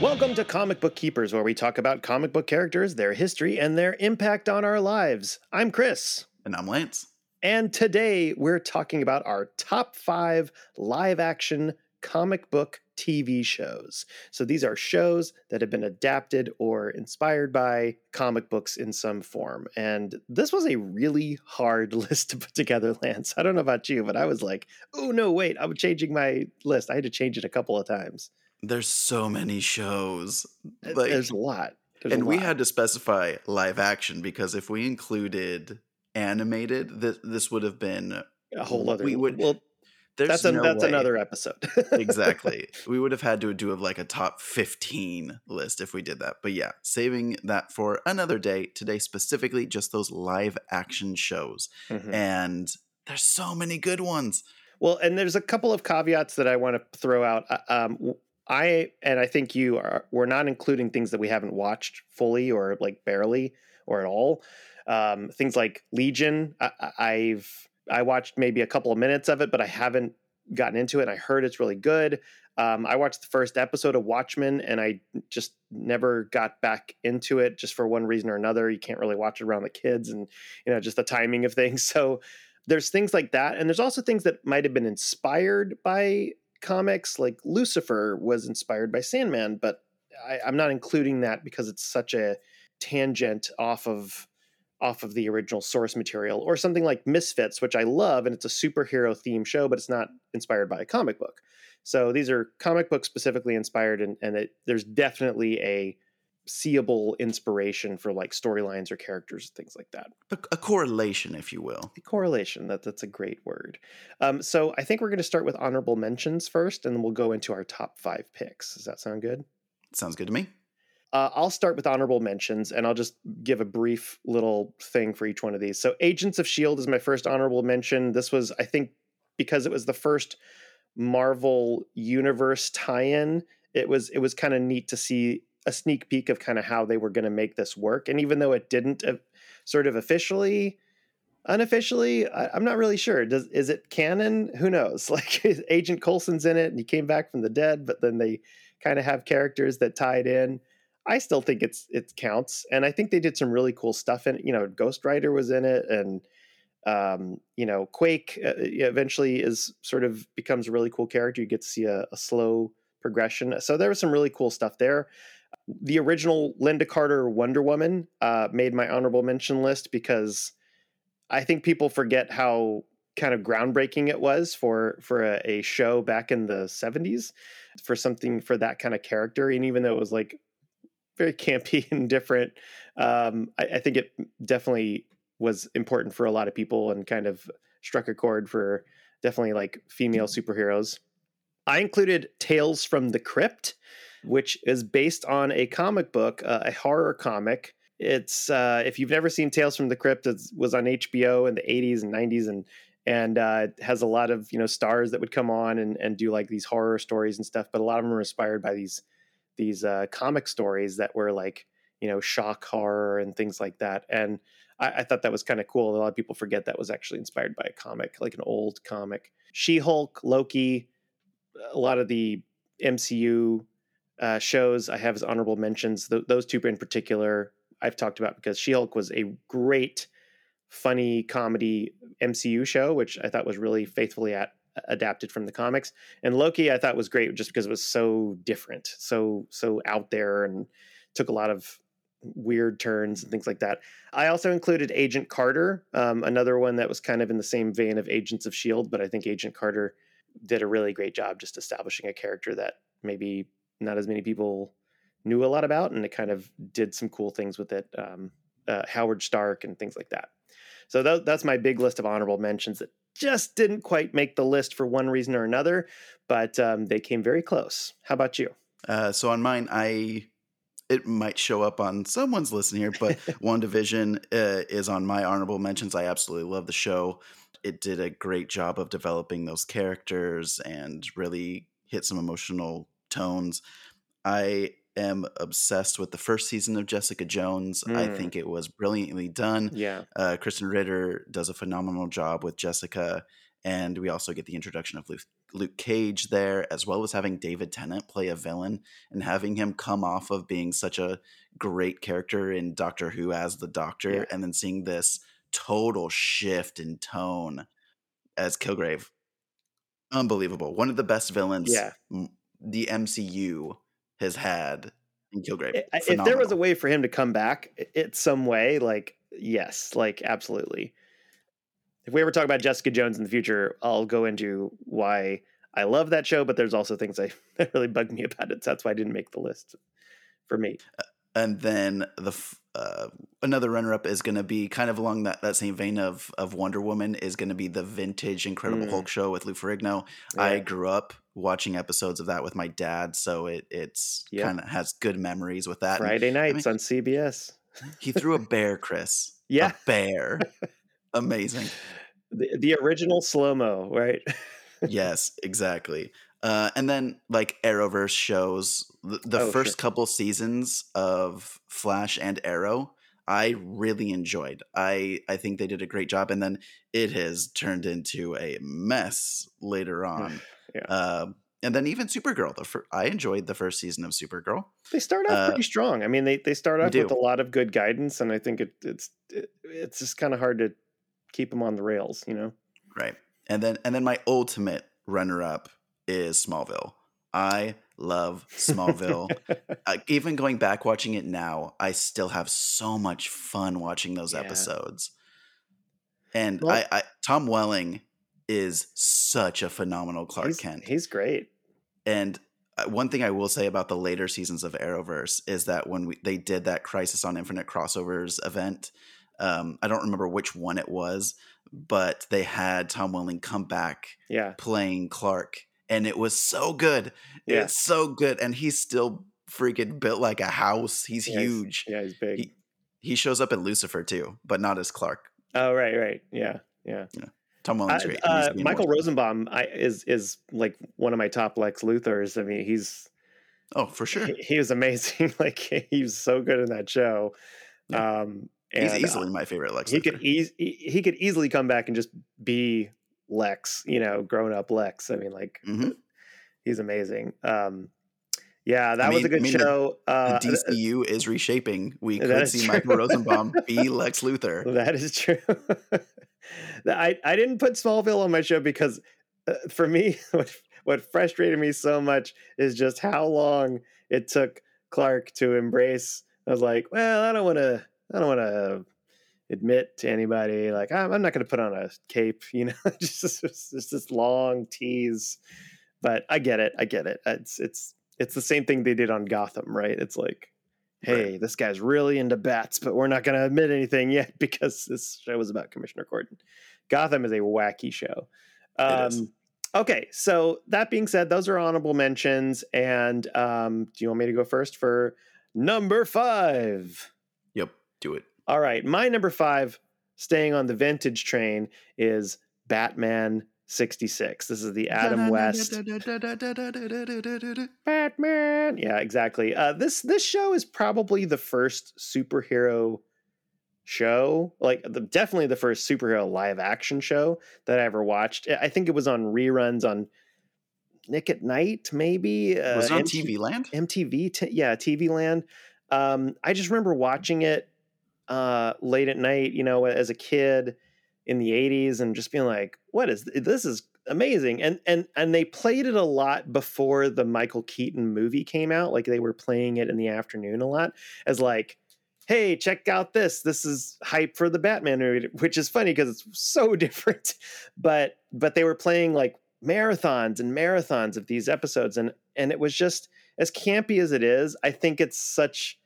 Welcome to Comic Book Keepers, where we talk about comic book characters, their history, and their impact on our lives. I'm Chris. And I'm Lance. And today we're talking about our top five live action comic book TV shows. So these are shows that have been adapted or inspired by comic books in some form. And this was a really hard list to put together, Lance. I don't know about you, but I was like, oh, no, wait, I'm changing my list. I had to change it a couple of times. There's so many shows. Like, There's a lot. There's and a we had to specify live action because if we included animated, this, this would have been a whole other. We would. Well, there's that's, a, no that's way. another episode. exactly. We would have had to do of like a top 15 list if we did that. But yeah, saving that for another day. Today specifically just those live action shows. Mhm. And there's so many good ones. Well, and there's a couple of caveats that I want to throw out. Uh, Um, I and I think you are. We're not including things that we haven't watched fully or like barely or at all. Um, things like Legion. I, I've I watched maybe a couple of minutes of it, but I haven't gotten into it. I heard it's really good. Um, I watched the first episode of Watchmen, and I just never got back into it, just for one reason or another. You can't really watch it around the kids, and you know, just the timing of things. So there's things like that and there's also things that might have been inspired by comics like lucifer was inspired by sandman but I, i'm not including that because it's such a tangent off of off of the original source material or something like misfits which i love and it's a superhero theme show but it's not inspired by a comic book. So these are comic books specifically inspired and, and it, there's definitely a seeable inspiration for like storylines or characters things like that. A, a correlation, if you will. a correlation that that's a great word. Um, so i think we're going to start with honorable mentions first and then we'll go into our top five picks. Does that sound good? Sounds good to me. uh, i'll start with honorable mentions and i'll just give a brief little thing for each one of these. So agents of shield is my first honorable mention. This was i think because it was the first marvel universe tie-in it was it was kind of neat to see a sneak peek of kind of how they were going to make this work and even though it didn't uh, sort of officially unofficially I, i'm not really sure. Does is it canon? Who knows? Like agent coulson's in it and he came back from the dead but then they kind of have characters that tied in. I still think it's it counts and i think they did some really cool stuff in it you know ghost rider was in it and um, you know quake uh, eventually is sort of becomes a really cool character. You get to see a, a slow progression. So there was some really cool stuff there the original lynda carter wonder woman uh, made my honorable mention list because I think people forget how kind of groundbreaking it was for for a, a show back in the 70s for something for that kind of character. And even though it was like very campy and different um, I, I think it definitely was important for a lot of people and kind of struck a chord for definitely like female superheroes. I included tales from the crypt which is based on a comic book uh, a horror comic it's uh, if you've never seen Tales from the Crypt, it was on HBO in the 80s and 90s, and and uh, it has a lot of you know stars that would come on and and do like these horror stories and stuff. But a lot of them are inspired by these these uh, comic stories that were like you know shock horror and things like that. And I, I thought that was kind of cool. A lot of people forget that was actually inspired by a comic, like an old comic. She Hulk, Loki, a lot of the MCU uh, shows I have as honorable mentions. Th- those two in particular, I've talked about because She Hulk was a great, funny comedy MCU show, which I thought was really faithfully at, adapted from the comics. And Loki, I thought was great just because it was so different, so so out there, and took a lot of weird turns and things like that. I also included Agent Carter, um, another one that was kind of in the same vein of Agents of Shield, but I think Agent Carter did a really great job just establishing a character that maybe not as many people knew a lot about, and it kind of did some cool things with it. Um, uh, Howard Stark and things like that. So tha- that's my big list of honorable mentions that just didn't quite make the list for one reason or another, but um, they came very close. How about you? Uh, so on mine, I it might show up on someone's list here, but WandaVision uh, is on my honorable mentions. I absolutely love the show. It did a great job of developing those characters and really hit some emotional tones. I am obsessed with the first season of Jessica Jones. I Mm. think it was brilliantly done. Yeah. Uh, Krysten Ritter does a phenomenal job with Jessica, and we also get the introduction of Luth- Luke Cage there, as well as having David Tennant play a villain and having him come off of being such a great character in Doctor Who as the Doctor, Yeah. and then seeing this total shift in tone as Kilgrave. Unbelievable. One of the best villains Yeah. m- the MCU has had in Kilgrave. If there was a way for him to come back i- it some way, like yes, like absolutely. If we ever talk about Jessica Jones in the future, I'll go into why I love that show, but there's also things I, that really bug me about it. So that's why I didn't make the list for me. Uh, and then the f- uh, another runner up is going to be kind of along that, that same vein of of Wonder Woman is going to be the vintage Incredible Mm. Hulk show with Lou Ferrigno. I grew up watching episodes of that with my dad, so it it's Yep. kind of has good memories with that. And Friday nights on CBS. he threw a bear, Chris. Yeah. a bear. Amazing. The, the original slow mo, right? yes, exactly. Uh, and then like Arrowverse shows the, the Oh, first sure. couple seasons of Flash and Arrow. I really enjoyed. I I think they did a great job, and then it has turned into a mess later on. Yeah. Uh, and then even Supergirl. The fir- I enjoyed the first season of Supergirl. they start off Uh, pretty strong. I mean, they they start off with a lot of good guidance, and I think it, it's it, it's just kind of hard to keep them on the rails, you know. Right. And then and then my ultimate runner up is Smallville. I love Smallville. uh, even going back watching it now, I still have so much fun watching those Yeah. episodes. And Well- I, I Tom Welling is such a phenomenal Clark he's, Kent. he's great. And uh, one thing I will say about the later seasons of Arrowverse is that when we, they did that Crisis on Infinite Crossovers event, um, I don't remember which one it was, but they had Tom Welling come back Yeah, playing Clark, and it was so good. Yeah. It's so good, and he's still freaking built like a house. He's Yeah, he's- huge. yeah, he's big. He, he shows up in Lucifer too, but not as Clark. oh, right, right. Yeah, yeah. Tom Welling's Uh, great. Uh, to be in Michael. Rosenbaum I, is is like one of my top Lex Luthors. I mean, he's Oh, for sure. he, he was amazing. like he was so good in that show. Um, He's and, uh, easily my favorite Lex. he Luthor. could he, he could easily come back and just be Lex, you know, grown up Lex. I mean, like Mhm. he's amazing. Um, yeah, that was a mean- I good mean, the- show. uh, the DCU is reshaping. We could see true. Michael Rosenbaum be Lex Luthor. That is true. I I didn't put Smallville on my show because uh, for me, what what frustrated me so much is just how long it took Clark to embrace. I was like, well, I don't want to, I don't want to admit to anybody like I'm, I'm not going to put on a cape, you know, just it's just this long tease. But I get it, I get it. It's it's it's the same thing they did on Gotham, right? It's like hey, this guy's really into bats, but we're not going to admit anything yet because this show is about Commissioner Gordon. Gotham is a wacky show. Um, okay, so that being said, those are honorable mentions. And um, do you want me to go first for number five? Yep, do it. All right, my number five, staying on the vintage train, is Batman 66. This is the Adam West. Batman. Yeah, exactly. Uh, this this show is probably the first superhero show, like the, definitely the first superhero live action show that I ever watched. I think it was on reruns on Nick at Night, maybe. Uh, Was it on MT TV Land? MTV, t- yeah, TV Land. Um, I just remember watching it uh, late at night, you know, as a kid in the '80s, and just being like, "What is th- this? Is amazing!" And and and they played it a lot before the Michael Keaton movie came out. Like they were playing it in the afternoon a lot, as like, "Hey, check out this! This is hype for the Batman movie," which is funny because it's so different. But but they were playing like marathons and marathons of these episodes, and and it was just as campy as it is, I think it's such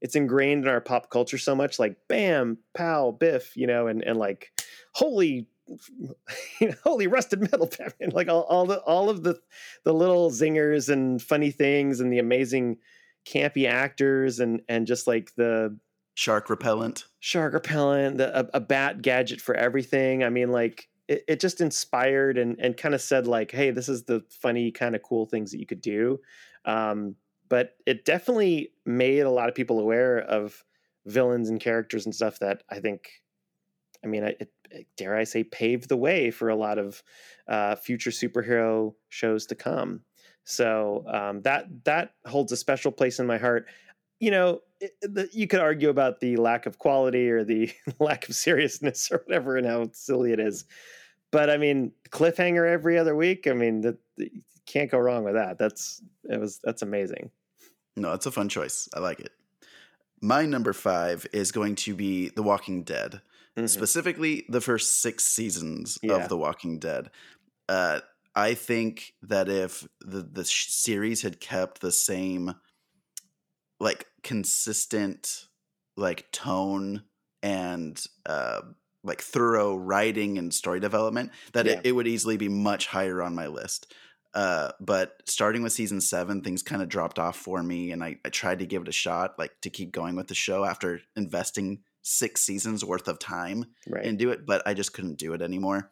it's ingrained in our pop culture so much like bam, pow, biff, you know, and and like holy you know, holy rusted metal Batman, like all, all the all of the the little zingers and funny things and the amazing campy actors and and just like the Shark repellent. shark repellent, the, a, a bat gadget for everything. I mean, like it, it just inspired and and kind of said like, hey, this is the funny kind of cool things that you could do. Um, but it definitely made a lot of people aware of villains and characters and stuff that I think I mean, it, it, dare I say, paved the way for a lot of uh, future superhero shows to come. So um, that that holds a special place in my heart. You know, it, the, you could argue about the lack of quality or the lack of seriousness or whatever, and how silly it is. But I mean, cliffhanger every other week. I mean, that can't go wrong with that. That's it was that's amazing. No, it's a fun choice. I like it. My number five is going to be The Walking Dead, mm-hmm. specifically the first six seasons yeah. of The Walking Dead. Uh, I think that if the the series had kept the same, like consistent, like tone and uh, like thorough writing and story development, that yeah. it, it would easily be much higher on my list. Uh, but starting with season seven, things kind of dropped off for me, and I, I tried to give it a shot, like to keep going with the show after investing six seasons worth of time right. into it, but I just couldn't do it anymore.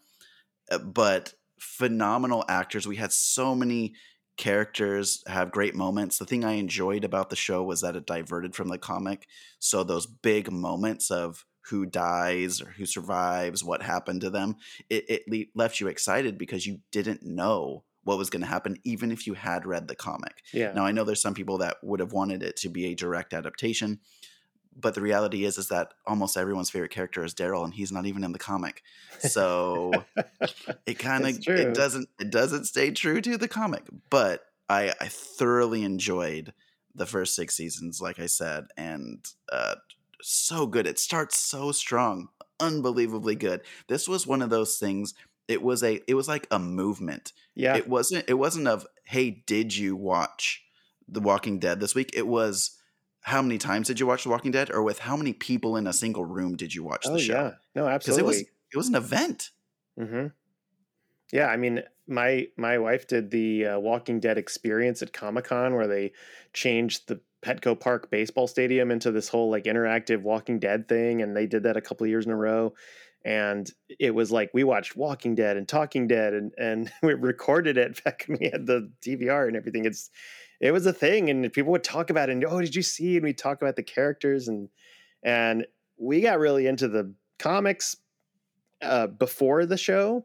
Uh, but phenomenal actors. We had so many characters have great moments. The thing I enjoyed about the show was that it diverted from the comic. So those big moments of who dies or who survives, what happened to them, it, it left you excited because you didn't know what was going to happen, even if you had read the comic. Yeah. Now I know there's some people that would have wanted it to be a direct adaptation, but the reality is is that almost everyone's favorite character is Daryl, and he's not even in the comic. So it kind of it doesn't it doesn't stay true to the comic. But I I thoroughly enjoyed the first six seasons, like I said, and uh, so good. It starts so strong, unbelievably good. This was one of those things it was a it was like a movement. Yeah. It wasn't it wasn't of hey, did you watch The Walking Dead this week? It was how many times did you watch The Walking Dead, or with how many people in a single room did you watch oh, the show? Yeah, no, absolutely. Because it was it was an event. Mm-hmm. Yeah, I mean, my my wife did the uh, Walking Dead experience at Comic Con, where they changed the Petco Park baseball stadium into this whole like interactive Walking Dead thing, and they did that a couple years in a row and it was like we watched Walking Dead and Talking Dead and and we recorded it back when we had the DVR and everything. It's it was a thing, and people would talk about it. And oh, did you see? And we talk about the characters and and we got really into the comics uh, before the show.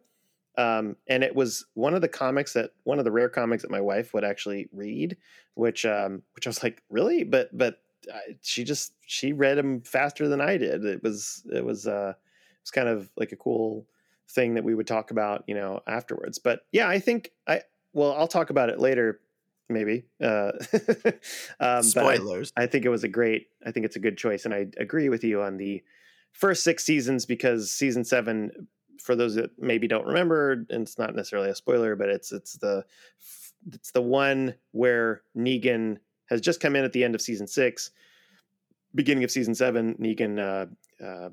Um, and it was one of the comics that one of the rare comics that my wife would actually read, which um, which I was like, really? But but uh, she just she read them faster than I did. It was it was uh, it's kind of like a cool thing that we would talk about, you know, afterwards. But yeah, I think I well, I'll talk about it later, maybe. Uh, um, Spoilers. I, I, think it was a great. I think it's a good choice, and I agree with you on the first six seasons because season seven, for those that maybe don't remember, and it's not necessarily a spoiler, but it's it's the it's the one where Negan has just come in at the end of season six, beginning of season seven. Negan uh, uh,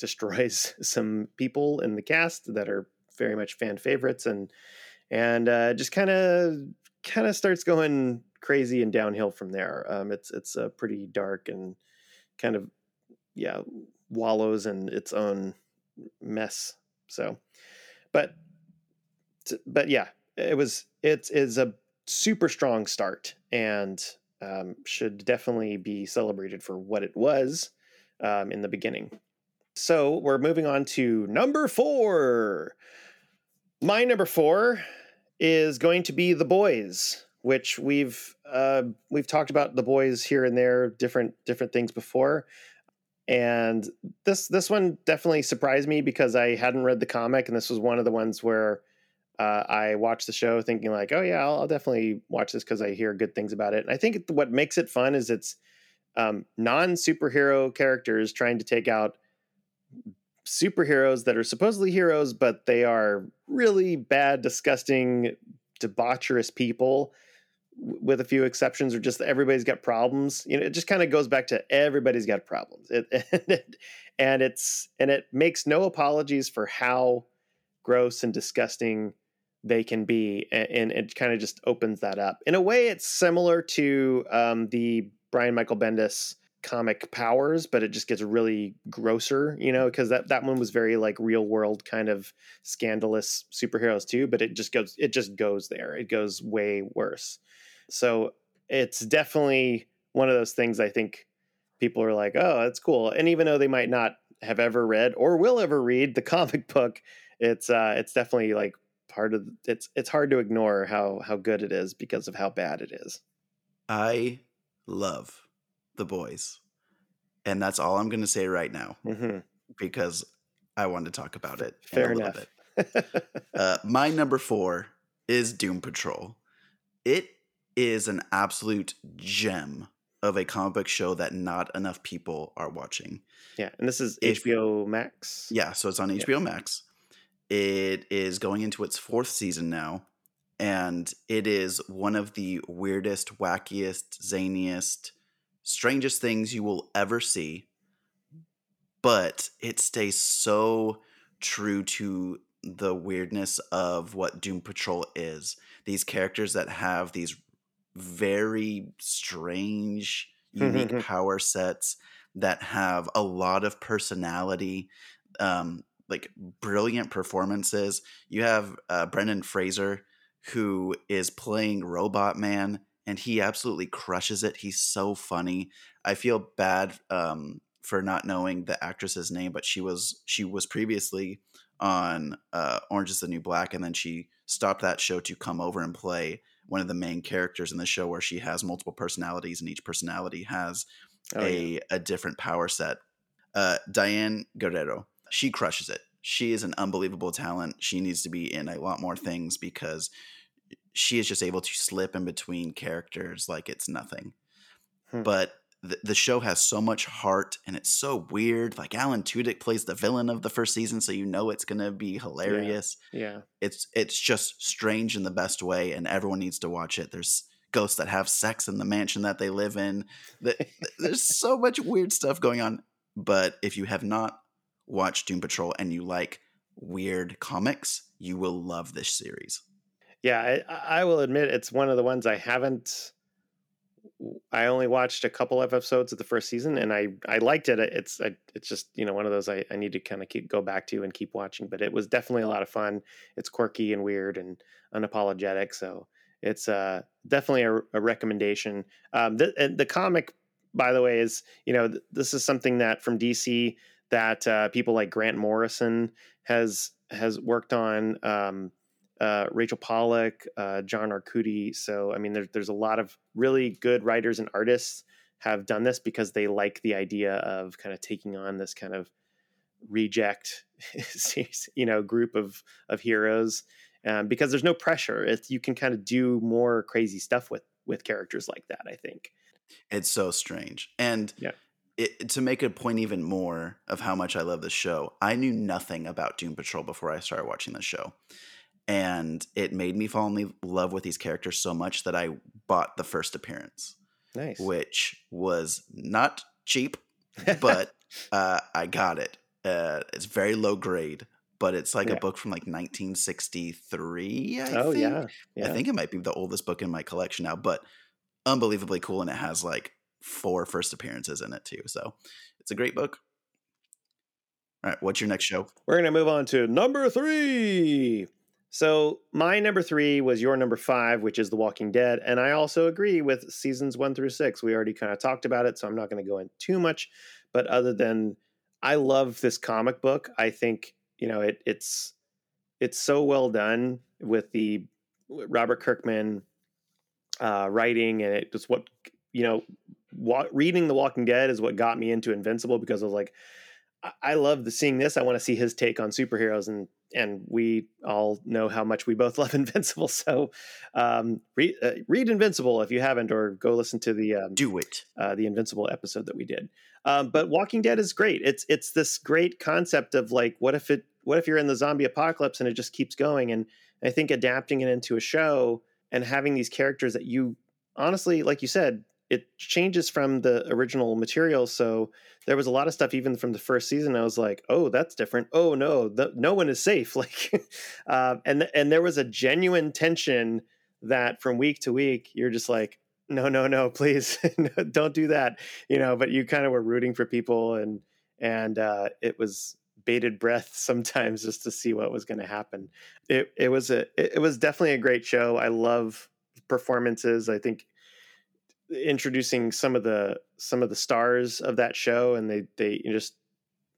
destroys some people in the cast that are very much fan favorites and and uh, just kind of kind of starts going crazy and downhill from there. Um, it's it's a pretty dark and kind of yeah wallows in its own mess. So, but but yeah, it was it is a super strong start and um, should definitely be celebrated for what it was um, in the beginning. So we're moving on to number four. My number four is going to be The Boys, which we've uh, we've talked about The Boys here and there, different different things before. And this this one definitely surprised me because I hadn't read the comic, and this was one of the ones where uh, I watched the show thinking like, oh yeah, I'll, I'll definitely watch this because I hear good things about it. And I think what makes it fun is it's um, non superhero characters trying to take out superheroes that are supposedly heroes, but they are really bad, disgusting, debaucherous people with a few exceptions or just everybody's got problems. You know it just kind of goes back to everybody's got problems. It, and, it, and it's and it makes no apologies for how gross and disgusting they can be and, and it kind of just opens that up. In a way it's similar to um, the brian michael bendis comic powers, but it just gets really grosser, you know, because that that one was very like real world kind of scandalous superheroes too, but it just goes it just goes there. It goes way worse. So it's definitely one of those things I think people are like, "Oh, that's cool." And even though they might not have ever read or will ever read the comic book, it's uh, it's definitely like part of it's it's hard to ignore how how good it is because of how bad it is. I love the boys, and that's all I'm going to say right now hmm because I want to talk about it. Fair little enough. bit. Uh, my number four is Doom Patrol. It is an absolute gem of a comic book show that not enough people are watching. yeah, and this is If- HBO Max. Yeah, so it's on HBO Max. It is going into its fourth season now, and it is one of the weirdest, wackiest, zaniest, strangest things you will ever see. But it stays so true to the weirdness of what Doom Patrol is. These characters that have these very strange, unique power sets that have a lot of personality, um, like brilliant performances. You have uh, Brendan Fraser, who is playing Robot Man, and he absolutely crushes it. He's so funny. I feel bad um, for not knowing the actress's name, but she was she was previously on uh, Orange Is the New Black, and then she stopped that show to come over and play one of the main characters in the show, where she has multiple personalities, and each personality has Oh, a yeah. a different power set. Uh, Diane Guerrero, she crushes it. She is an unbelievable talent. She needs to be in a lot more things because she is just able to slip in between characters like it's nothing. Hmm. But the, the show has so much heart and it's so weird. Like Alan Tudyk plays the villain of the first season, so you know it's gonna be hilarious. yeah. It's it's just strange in the best way, and everyone needs to watch it. There's ghosts that have sex in the mansion that they live in. There's so much weird stuff going on. But if you have not watched Doom Patrol and you like weird comics, you will love this series. Yeah, I, I will admit it's one of the ones I haven't. I only watched a couple of episodes of the first season, and I I liked it. It's I, it's just you know one of those I, I need to kind of keep go back to and keep watching. But it was definitely a lot of fun. It's quirky and weird and unapologetic, so it's uh definitely a, a recommendation. Um, the and the comic, by the way, is you know th- this is something that from DC that uh, people like Grant Morrison has has worked on. Um, uh, Rachel Pollack, uh, John Arcudi. So I mean, there's there's a lot of really good writers and artists have done this because they like the idea of kind of taking on this kind of reject, you know, group of of heroes. Um, because there's no pressure. It's you can kind of do more crazy stuff with with characters like that. I think. It's so strange. And Yeah. it, to make a point even more of how much I love this show, I knew nothing about Doom Patrol before I started watching the show. And it made me fall in love with these characters so much that I bought the first appearance, Nice. which was not cheap, but uh, I got it. Uh, it's very low grade, but it's like Yeah. a book from like 1963. I oh think. yeah, yeah. I think it might be the oldest book in my collection now, but unbelievably cool. And it has like four first appearances in it too. So it's a great book. All right. What's your next show? We're going to move on to number three. So, my number three was your number five, which is The Walking Dead. And I also agree with seasons one through six. We already kind of talked about it, so I'm not going to go in too much. But other than I love this comic book, I think, you know, it, it's it's so well done with the Robert Kirkman uh, writing, and it was what, you know, reading The Walking Dead is what got me into Invincible because I was like, I- I love the seeing this. I want to see his take on superheroes, and and we all know how much we both love Invincible. So, um, read uh, read Invincible if you haven't, or go listen to the um, Do it. uh, the Invincible episode that we did. Um, but Walking Dead is great. It's it's this great concept of like, what if it? What if you're in the zombie apocalypse and it just keeps going? And I think adapting it into a show and having these characters that you honestly, like you said, it changes from the original material. So there was a lot of stuff even from the first season. I was like, oh, that's different. Oh no, the, no one is safe. Like, uh, and and there was a genuine tension that from week to week you're just like, no, no, no, please don't do that. You know, but you kind of were rooting for people and and uh, it was bated breath sometimes just to see what was going to happen. It it was a it was definitely a great show. I love performances. I think introducing some of the some of the stars of that show and they they just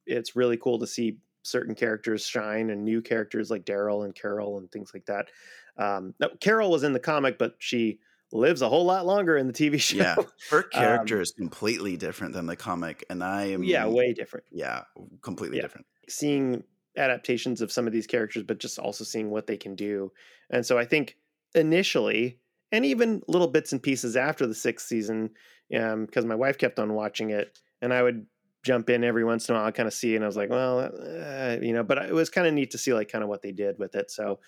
it's really cool to see certain characters shine and new characters like Daryl and Carol and things like that. Um, now, Carol was in the comic, but she lives a whole lot longer in the TV show. Yeah, her Um, character is completely different than the comic, and I am yeah, way different. yeah, completely Yeah. different. Seeing adaptations of some of these characters, but just also seeing what they can do. And so I think initially, and even little bits and pieces after the sixth season, um, because my wife kept on watching it, and I would jump in every once in a while, kind of see, and I was like, well, uh, uh you know, but it was kind of neat to see like kind of what they did with it. So,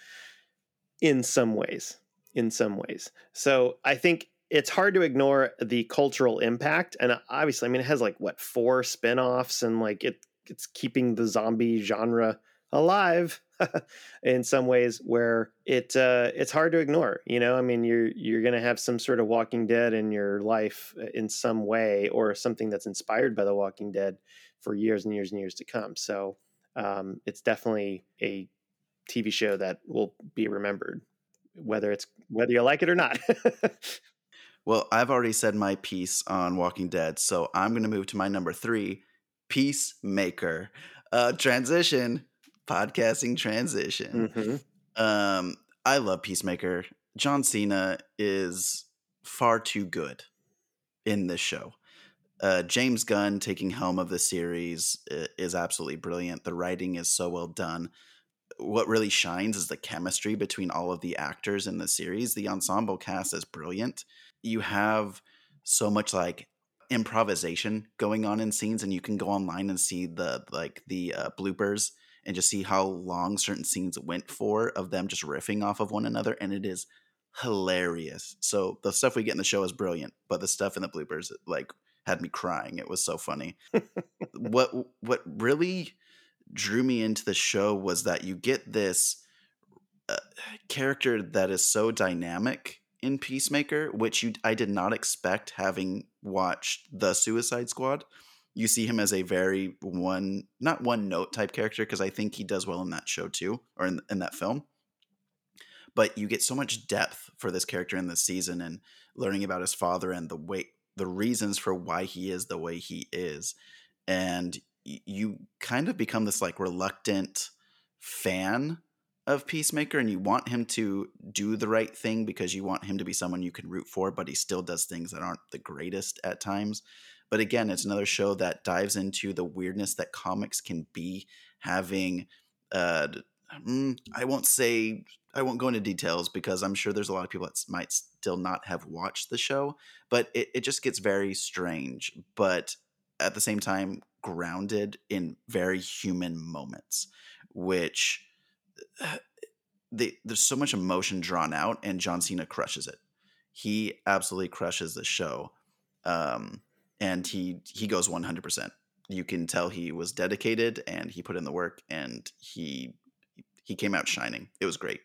in some ways, in some ways, so I think it's hard to ignore the cultural impact, and uh, obviously, I mean, it has like what four spin-offs, and like it it's keeping the zombie genre alive in some ways where it uh, it's hard to ignore. You know, I mean, you're you're going to have some sort of Walking Dead in your life uh, in some way, or something that's inspired by the Walking Dead for years and years and years to come. So um, it's definitely a TV show that will be remembered, whether it's whether you like it or not. Well, I've already said my piece on Walking Dead, so I'm going to move to my number three, Peacemaker. Uh, transition, podcasting transition. Mhm. Um, I love Peacemaker. John Cena is far too good in this show. Uh, James Gunn taking helm of the series is absolutely brilliant. The writing is so well done. What really shines is the chemistry between all of the actors in the series. The ensemble cast is brilliant. You have so much like improvisation going on in scenes, and you can go online and see the like the uh, bloopers and just see how long certain scenes went for of them just riffing off of one another, and it is hilarious. So the stuff we get in the show is brilliant, but the stuff in the bloopers like had me crying. It was so funny. what what really drew me into the show was that you get this uh, character that is so dynamic in Peacemaker, which you I did not expect having watched the Suicide Squad. You see him as a very one not one note type character because I think he does well in that show too or in, in that film. But you get so much depth for this character in this season and learning about his father and the way the reasons for why he is the way he is and you kind of become this like reluctant fan of Peacemaker and you want him to do the right thing because you want him to be someone you can root for, but he still does things that aren't the greatest at times. But again, it's another show that dives into the weirdness that comics can be having uh mm, I won't say I won't go into details because I'm sure there's a lot of people that might still not have watched the show, but it, it just gets very strange, but at the same time grounded in very human moments, which uh, they, there's so much emotion drawn out, and John Cena crushes it. He absolutely crushes the show, um, and he he goes 100. percent You can tell he was dedicated, and he put in the work, and he he came out shining. It was great.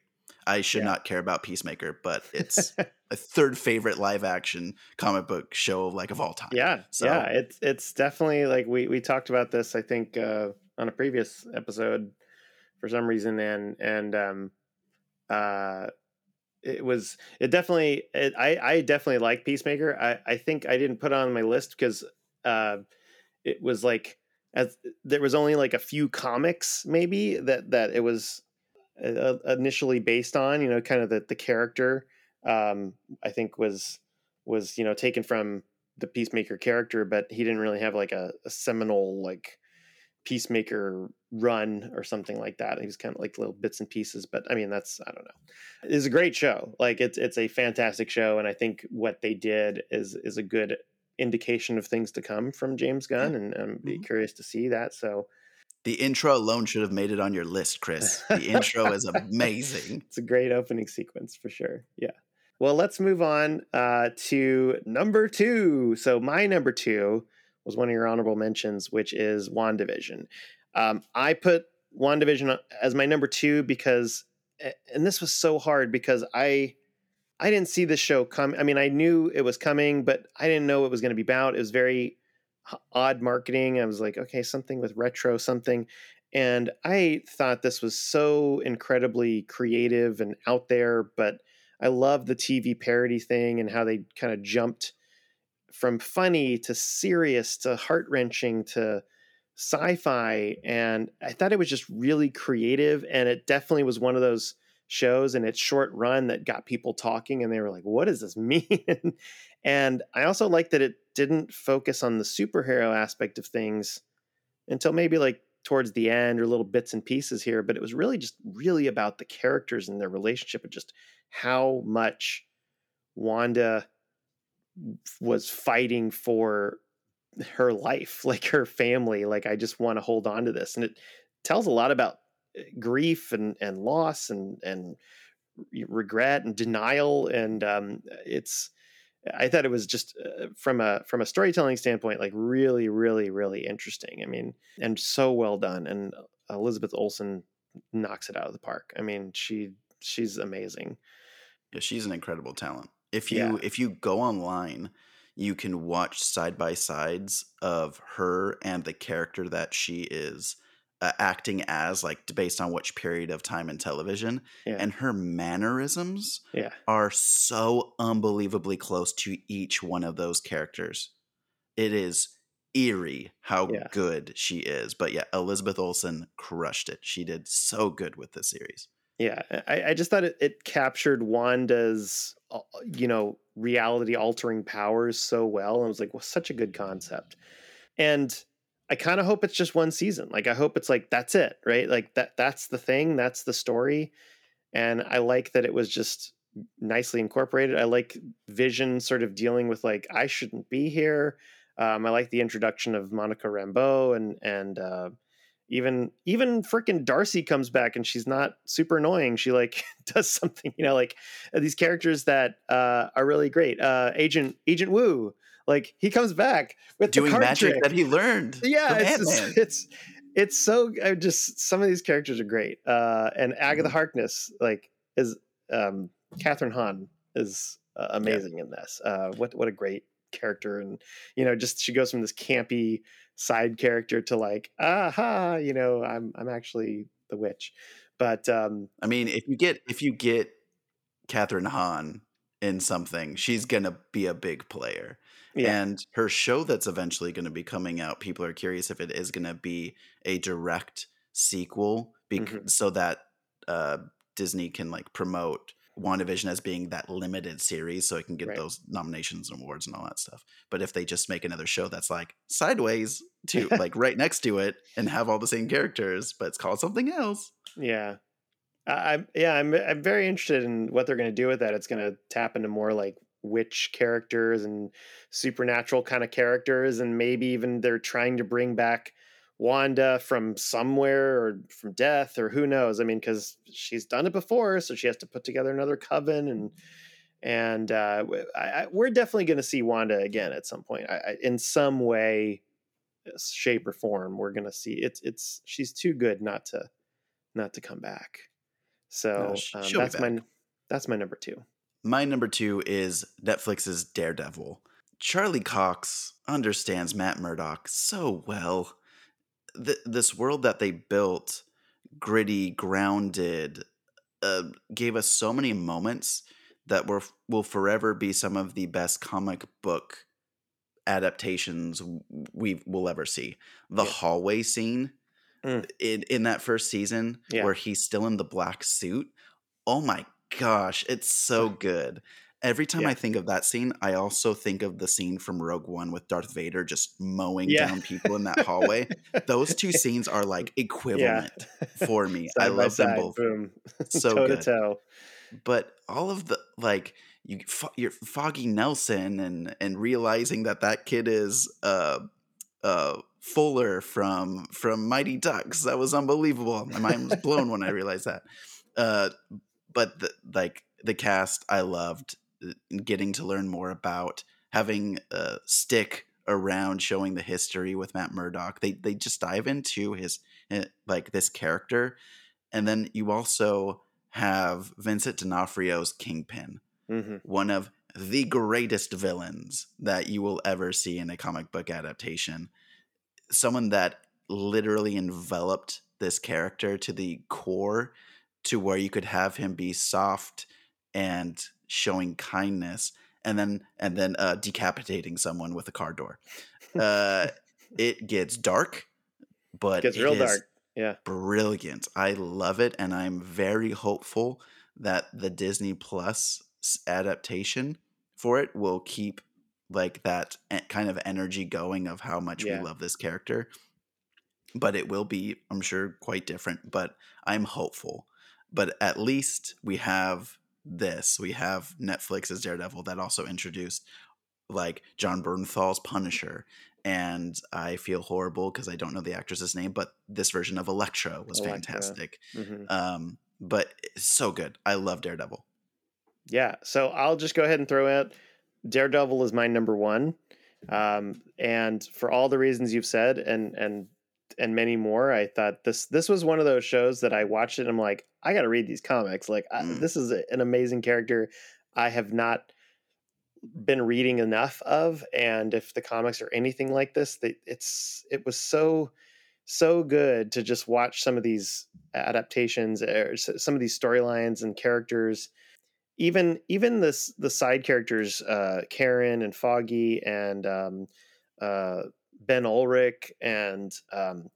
I should Yeah. not care about Peacemaker, but it's a third favorite live action comic book show like of all time. Yeah, So- yeah, it's it's definitely like we we talked about this. I think uh, on a previous episode for some reason, and and um, uh, it was it definitely it, I I definitely like Peacemaker. I I think I didn't put on my list because uh, it was like as there was only like a few comics maybe that that it was uh, initially based on. You know, kind of the the character. Um, I think was was you know taken from the peacemaker character but he didn't really have like a, a seminal like peacemaker run or something like that he was kind of like little bits and pieces but i mean that's i don't know it's a great show like it's it's a fantastic show and i think what they did is is a good indication of things to come from james gunn and i'm be Mhm. curious to see that so The intro alone should have made it on your list, Chris. The intro is amazing. it's a great opening sequence for sure. Yeah. Well, let's move on uh, to number two. So my number two was one of your honorable mentions, which is WandaVision. Um, I put WandaVision as my number two because, and this was so hard because I, I didn't see this show come. I mean, I knew it was coming, but I didn't know what it was going to be about. It was very odd marketing. I was like, okay, something with retro, something. And I thought this was so incredibly creative and out there, but I love the TV parody thing and how they kind of jumped from funny to serious to heart wrenching to sci-fi and I thought it was just really creative and it definitely was one of those shows in its short run that got people talking and they were like what does this mean? And I also like that it didn't focus on the superhero aspect of things until maybe like towards the end or little bits and pieces here but it was really just really about the characters and their relationship and just how much Wanda was fighting for her life, like her family. Like I just want to hold on to this, and it tells a lot about eh, grief and and loss and and regret and denial. And um, it's I thought it was just uh, from a from a storytelling standpoint, like really, really, really interesting. I mean, and so well done. And Elizabeth Olsen knocks it out of the park. I mean, she she's amazing. Yeah, she's an incredible talent. If you yeah. if you go online, you can watch side by sides of her and the character that she is uh, acting as, like based on which period of time in television, yeah. and her mannerisms yeah. are so unbelievably close to each one of those characters. It is eerie how yeah. good she is. But yeah, Elizabeth Olsen crushed it. She did so good with this series. Yeah, I, I just thought it, it captured Wanda's, you know, reality altering powers so well. And it was like, well, such a good concept. And I kind of hope it's just one season. Like, I hope it's like, that's it, right? Like, that that's the thing, that's the story. And I like that it was just nicely incorporated. I like Vision sort of dealing with, like, I shouldn't be here. Um, I like the introduction of Monica Rambeau and, and, uh, even even freaking Darcy comes back and she's not super annoying. She like does something, you know, like uh, these characters that uh, are really great. Uh, Agent Agent Woo, like he comes back with doing magic trick. that he learned. Yeah, it's, it's it's so I just some of these characters are great. Uh, and Agatha mm-hmm. Harkness like is um, Kathryn Hahn is uh, amazing yeah. in this. Uh, what what a great character and you know just she goes from this campy side character to like aha you know i'm i'm actually the witch but um i mean if you get if you get kathryn hahn in something she's gonna be a big player yeah. and her show that's eventually to be coming out people are curious if it is to be a direct sequel bec- mm-hmm. so that uh disney can like promote WandaVision as being that limited series so it can get right. those nominations and awards and all that stuff. But if they just make another show that's like sideways to like right next to it and have all the same characters, but it's called something else. Yeah. I yeah, I'm I'm very interested in what they're going to do with that. It's going to tap into more like witch characters and supernatural kind of characters and maybe even they're trying to bring back Wanda from somewhere or from death or who knows. I mean, because she's done it before, so she has to put together another coven and and uh, I, I, we're definitely going to see Wanda again at some point. I, in some way, shape or form, we're going to see it's it's she's too good not to not to come back. So no, um, that's my that's my number two. My number two is Netflix's Daredevil. Charlie Cox understands Matt Murdock so well th- this world that they built, gritty, grounded, uh, gave us so many moments that were will forever be some of the best comic book adaptations we will ever see. The yeah. hallway scene mm. in in that first season yeah. where he's still in the black suit. Oh my gosh, it's so good. Every time yeah. I think of that scene, I also think of the scene from Rogue One with Darth Vader just mowing yeah. down people in that hallway. Those two scenes are like equivalent yeah. for me. I love them both. Boom. So toe good. toe. But all of the like you you're Foggy Nelson and and realizing that that kid is uh uh Fuller from from Mighty Ducks. That was unbelievable. My mind was blown when I realized that. Uh but the, like the cast I loved getting to learn more about having a stick around showing the history with Matt Murdock. They they just dive into his eh, like this character, and then you also have Vincent D'Onofrio's Kingpin, mm-hmm. one of the greatest villains that you will ever see in a comic book adaptation. Someone that literally enveloped this character to the core, to where you could have him be soft and showing kindness and then and then uh, decapitating someone with a car door. Uh, it gets dark, but Gets it real is dark. Yeah. brilliant. I love it, and I'm very hopeful that the Disney Plus adaptation for it will keep like that kind of energy going of how much Yeah. we love this character. But it will be, I'm sure, quite different. But I'm hopeful. But at least we have this. We have Netflix's Daredevil that also introduced like Jon Bernthal's Punisher. And I feel horrible because I don't know the actress's name, but this version of Elektra was Elektra. fantastic. hmm Um, but so good. I love Daredevil. Yeah. So I'll just go ahead and throw out Daredevil is my number one. Um, and for all the reasons you've said and and and many more, I thought this this was one of those shows that I watched it and I'm like, I got to read these comics. Like I, Mm. this is a- an amazing character. I have not been reading enough of, and if the comics are anything like this, they, it's it was so so good to just watch some of these adaptations or some of these storylines and characters even even this the side characters uh karen and foggy and um uh ben urich and um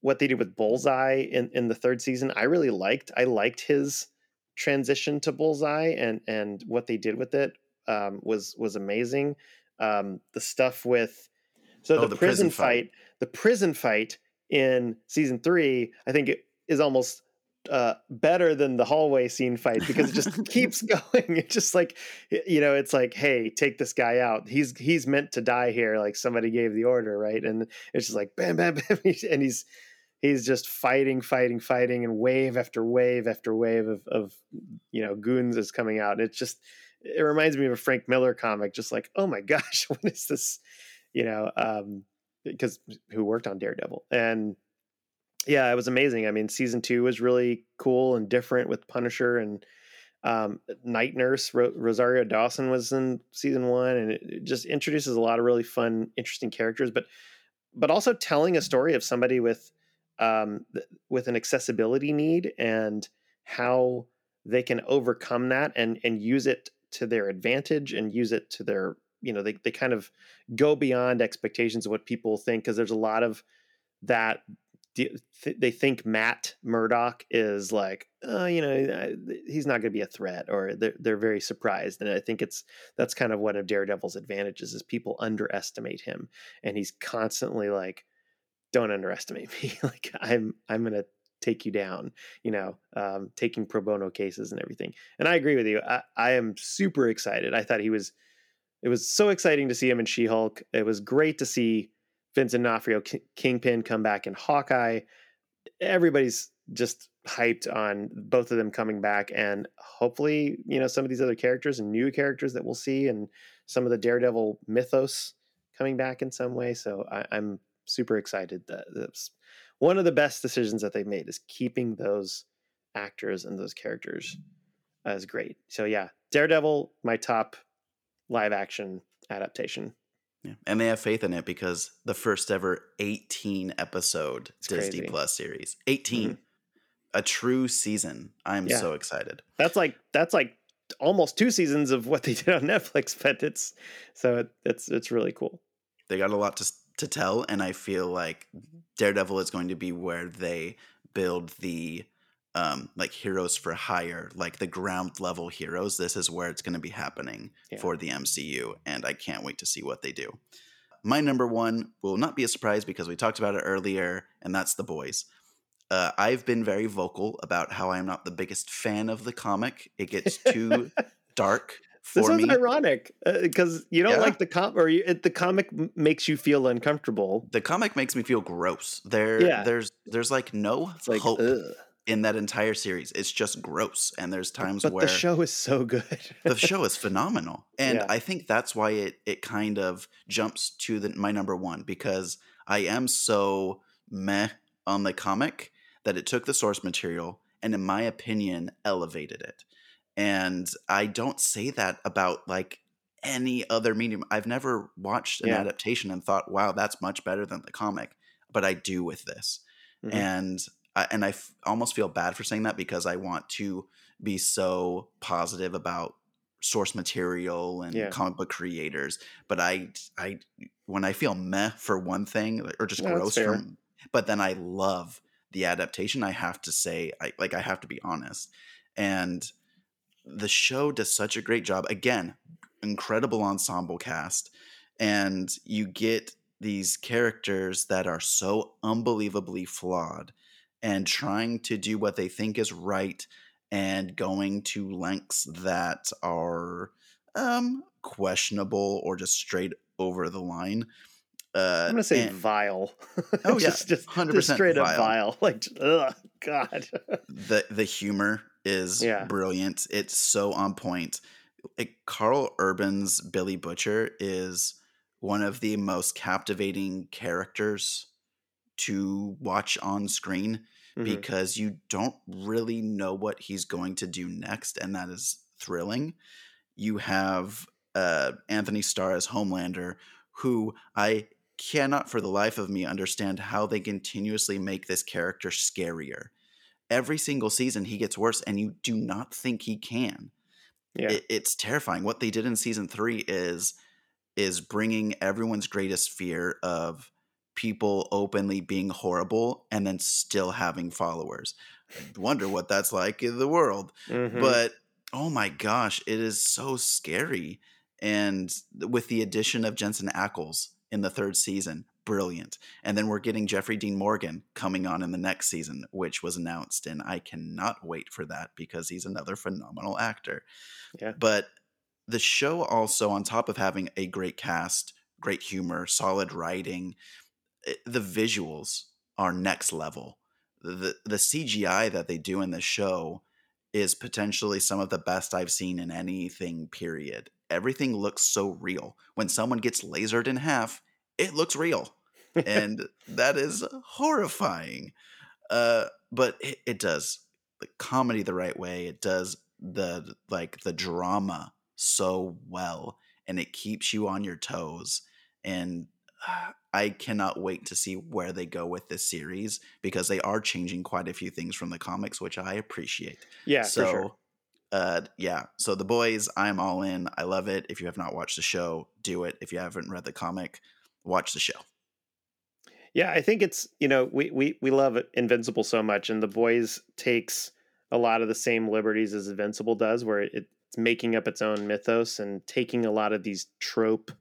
what they did with bullseye in in the third season i really liked i liked his transition to bullseye and and what they did with it um was was amazing um the stuff with so Oh, the, the prison, prison fight. fight the prison fight in season three i think it is almost uh, better than the hallway scene fight because it just keeps going. It's just like you know, it's like, hey, take this guy out. He's he's meant to die here. Like somebody gave the order, right? And it's just like bam, bam, bam, and he's he's just fighting, fighting, fighting, and wave after wave after wave of of you know goons is coming out. It's just it reminds me of a Frank Miller comic. Just like, oh my gosh, what is this? You know, um, because who worked on Daredevil and yeah, it was amazing. I mean, season two was really cool and different with Punisher and um, Night Nurse. Ro- Rosario Dawson was in season one, and it, it just introduces a lot of really fun, interesting characters. But but also telling a story of somebody with um, th- with an accessibility need and how they can overcome that and and use it to their advantage and use it to their you know they they kind of go beyond expectations of what people think because there's a lot of that th- they think Matt Murdock is like, uh, you know, he's not going to be a threat, or they're they're very surprised, and I think it's that's kind of one of Daredevil's advantages is people underestimate him, and he's constantly like, don't underestimate me, like I'm I'm going to take you down, you know, um, taking pro bono cases and everything, and I agree with you. I, I am super excited. I thought he was. It was so exciting to see him in She Hulk. It was great to see Vincent D'Onofrio, K- Kingpin come back in Hawkeye. Everybody's just hyped on both of them coming back, and hopefully, you know, some of these other characters and new characters that we'll see, and some of the Daredevil mythos coming back in some way. So I, I'm super excited. That that's one of the best decisions that they've made is keeping those actors and those characters as great. So yeah, Daredevil, my top live action adaptation. Yeah. And they have faith in it because the first ever 18 episode It's Disney crazy. Mm-hmm. Plus series. 18. A true season. I'm Yeah. so excited. That's like that's like almost two seasons of what they did on Netflix, but it's so it, it's it's really cool. They got a lot to to tell and I feel like Daredevil is going to be where they build the um like heroes for hire, like the ground level heroes. This is where it's going to be happening Yeah. for the MCU and I can't wait to see what they do. My number 1 will not be a surprise because we talked about it earlier and that's The Boys. Uh, I've been very vocal about how I'm not the biggest fan of the comic. It gets too dark for This for is me. ironic because you don't Yeah. like the comic, or you, it, the comic m- makes you feel uncomfortable. the comic makes me feel gross. There, Yeah. there's, there's like no It's like, hope ugh. In that entire series. It's just gross, and there's times but where the show is so good. the show is phenomenal, and Yeah. I think that's why it it kind of jumps to the my number one because I am so meh on the comic that it took the source material and, in my opinion, elevated it. And I don't say that about like any other medium. I've never watched an Yeah. adaptation and thought, "Wow, that's much better than the comic," but I do with this Mhm. and I, and I f- almost feel bad for saying that because I want to be so positive about source material and Yeah. comic book creators, but I I when I feel meh for one thing or just No, gross from but then I love the adaptation. I have to say, I like I have to be honest, and the show does such a great job. Again, incredible ensemble cast, and you get these characters that are so unbelievably flawed and trying to do what they think is right and going to lengths that are um questionable or just straight over the line uh, I'm gonna say and, vile. Oh just, yeah, hundred percent straight vile. up vile. Like, oh god. the the humor is yeah. brilliant. It's so on point. Like, Karl Urban's Billy Butcher is one of the most captivating characters to watch on screen mm-hmm. because you don't really know what he's going to do next, and that is thrilling. You have uh, Anthony Starr as Homelander, who I cannot for the life of me understand how they continuously make this character scarier. Every single season he gets worse, and you do not think he can. Yeah. It, it's terrifying. What they did in season three is is bringing everyone's greatest fear of people openly being horrible and then still having followers. I wonder what that's like in the world. Mm-hmm. But oh my gosh, it is so scary. And with the addition of Jensen Ackles in the third season. Brilliant. And then we're getting Jeffrey Dean Morgan coming on in the next season, which was announced. And I cannot wait for that because he's another phenomenal actor. Yeah. But the show also, on top of having a great cast, great humor, solid writing, the visuals are next level. The, the CGI that they do in the show is potentially some of the best I've seen in anything, period everything looks so real. When someone gets lasered in half, it looks real. and that is horrifying. Uh, but it, it does the comedy the right way. It does the like the drama so well and it keeps you on your toes and I cannot wait to see where they go with this series because they are changing quite a few things from the comics, which I appreciate. Yeah, so sure uh, yeah. So the boys, I'm all in. I love it. If you have not watched the show, do it. If you haven't read the comic, watch the show. Yeah, I think it's you know we we we love Invincible so much, and the boys takes a lot of the same liberties as Invincible does, where it's making up its own mythos and taking a lot of these trope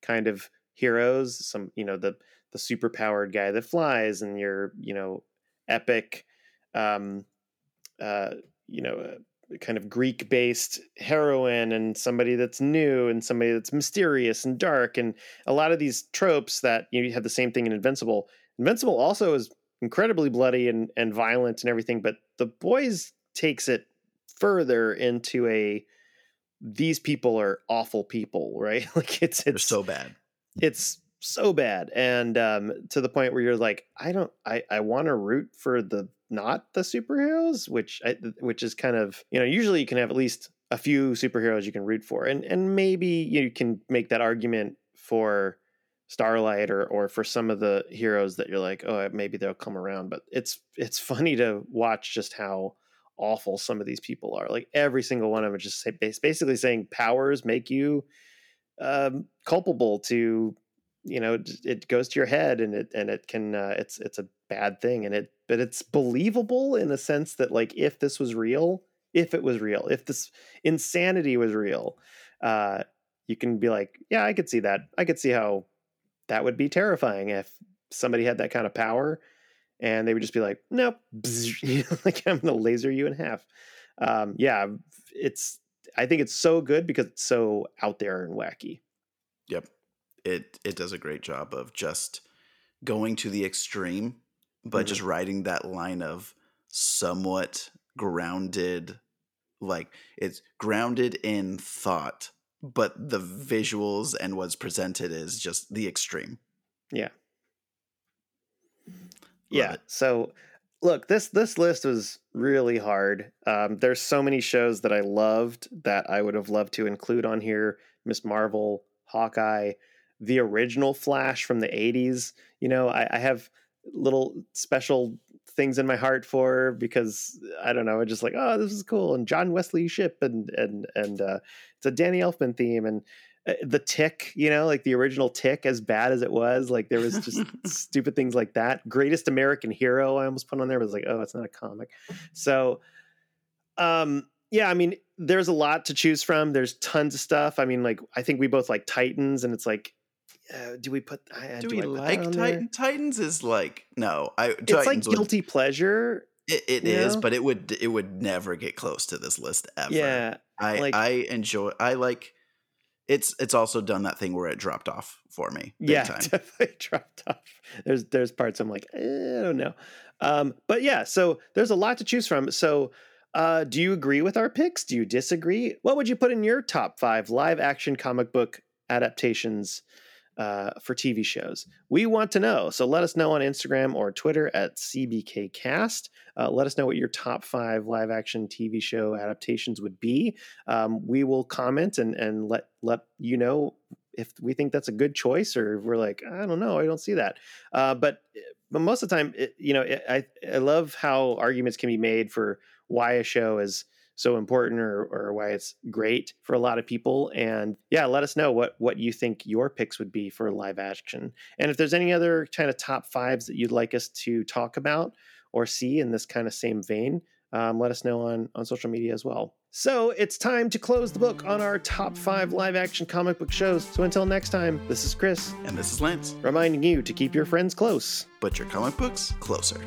kind of heroes. Some you know the the super powered guy that flies, and your you know epic, um, uh, you know. Uh, kind of Greek based heroine and somebody that's new and somebody that's mysterious and dark and a lot of these tropes that you, know, you have the same thing in Invincible. Invincible also is incredibly bloody and, and violent and everything, but the boys takes it further into a these people are awful people, right? like it's it's They're so bad. It's so bad and um, to the point where you're like i don't i i want to root for the not the superheroes which I, which is kind of you know usually you can have at least a few superheroes you can root for and and maybe you can make that argument for starlight or or for some of the heroes that you're like oh maybe they'll come around but it's it's funny to watch just how awful some of these people are. Like every single one of them just say, basically saying powers make you um, culpable to you know it goes to your head and it and it can uh, it's it's a bad thing and it but it's believable in a sense that like if this was real if it was real if this insanity was real uh you can be like yeah i could see that. I could see how that would be terrifying if somebody had that kind of power and they would just be like nope. Like i'm gonna laser you in half. Um yeah it's i think it's so good because it's so out there and wacky yep it it does a great job of just going to the extreme, but mm-hmm. just writing that line of somewhat grounded, like it's grounded in thought, but the visuals and what's presented is just the extreme. Yeah. Love yeah. It. So look, this this list was really hard. Um, there's so many shows that I loved that I would have loved to include on here. Miss Marvel, Hawkeye, the original Flash from the 80s. You know, I, I have little special things in my heart for because I don't know, I just like, oh, this is cool. And John Wesley Shipp and and and uh, it's a Danny Elfman theme. And the tick you know like the original tick as bad as it was like there was just stupid things like that. Greatest american hero i almost put on there but was like oh it's not a comic. So um yeah i mean there's a lot to choose from. There's tons of stuff. I mean like i think we both like titans and it's like uh, do we put uh, do, do we like Titan? Titans is like no I it's Titans like guilty would, pleasure it, it is know? but it would it would never get close to this list ever. Yeah I like, I enjoy I like it's it's also done that thing where it dropped off for me. yeah, time. definitely dropped off. There's there's parts I'm like eh, I don't know, um, but yeah. So there's a lot to choose from. So uh, do you agree with our picks? Do you disagree? What would you put in your top five live action comic book adaptations? Uh, for TV shows. We want to know. So let us know on Instagram or Twitter at CBKcast. Uh, let us know what your top five live action TV show adaptations would be. Um, we will comment and, and let, let you know if we think that's a good choice or if we're like, I don't know, I don't see that. Uh, but, but most of the time, it, you know, it, I, I love how arguments can be made for why a show is so important or, or why it's great for a lot of people. And yeah, let us know what what you think your picks would be for live action. And if there's any other kind of top fives that you'd like us to talk about or see in this kind of same vein, um, let us know on on social media as well. So it's time to close the book on our top five live action comic book shows. So until next time, this is Chris. And this is Lance. Reminding you to keep your friends close, but your comic books closer.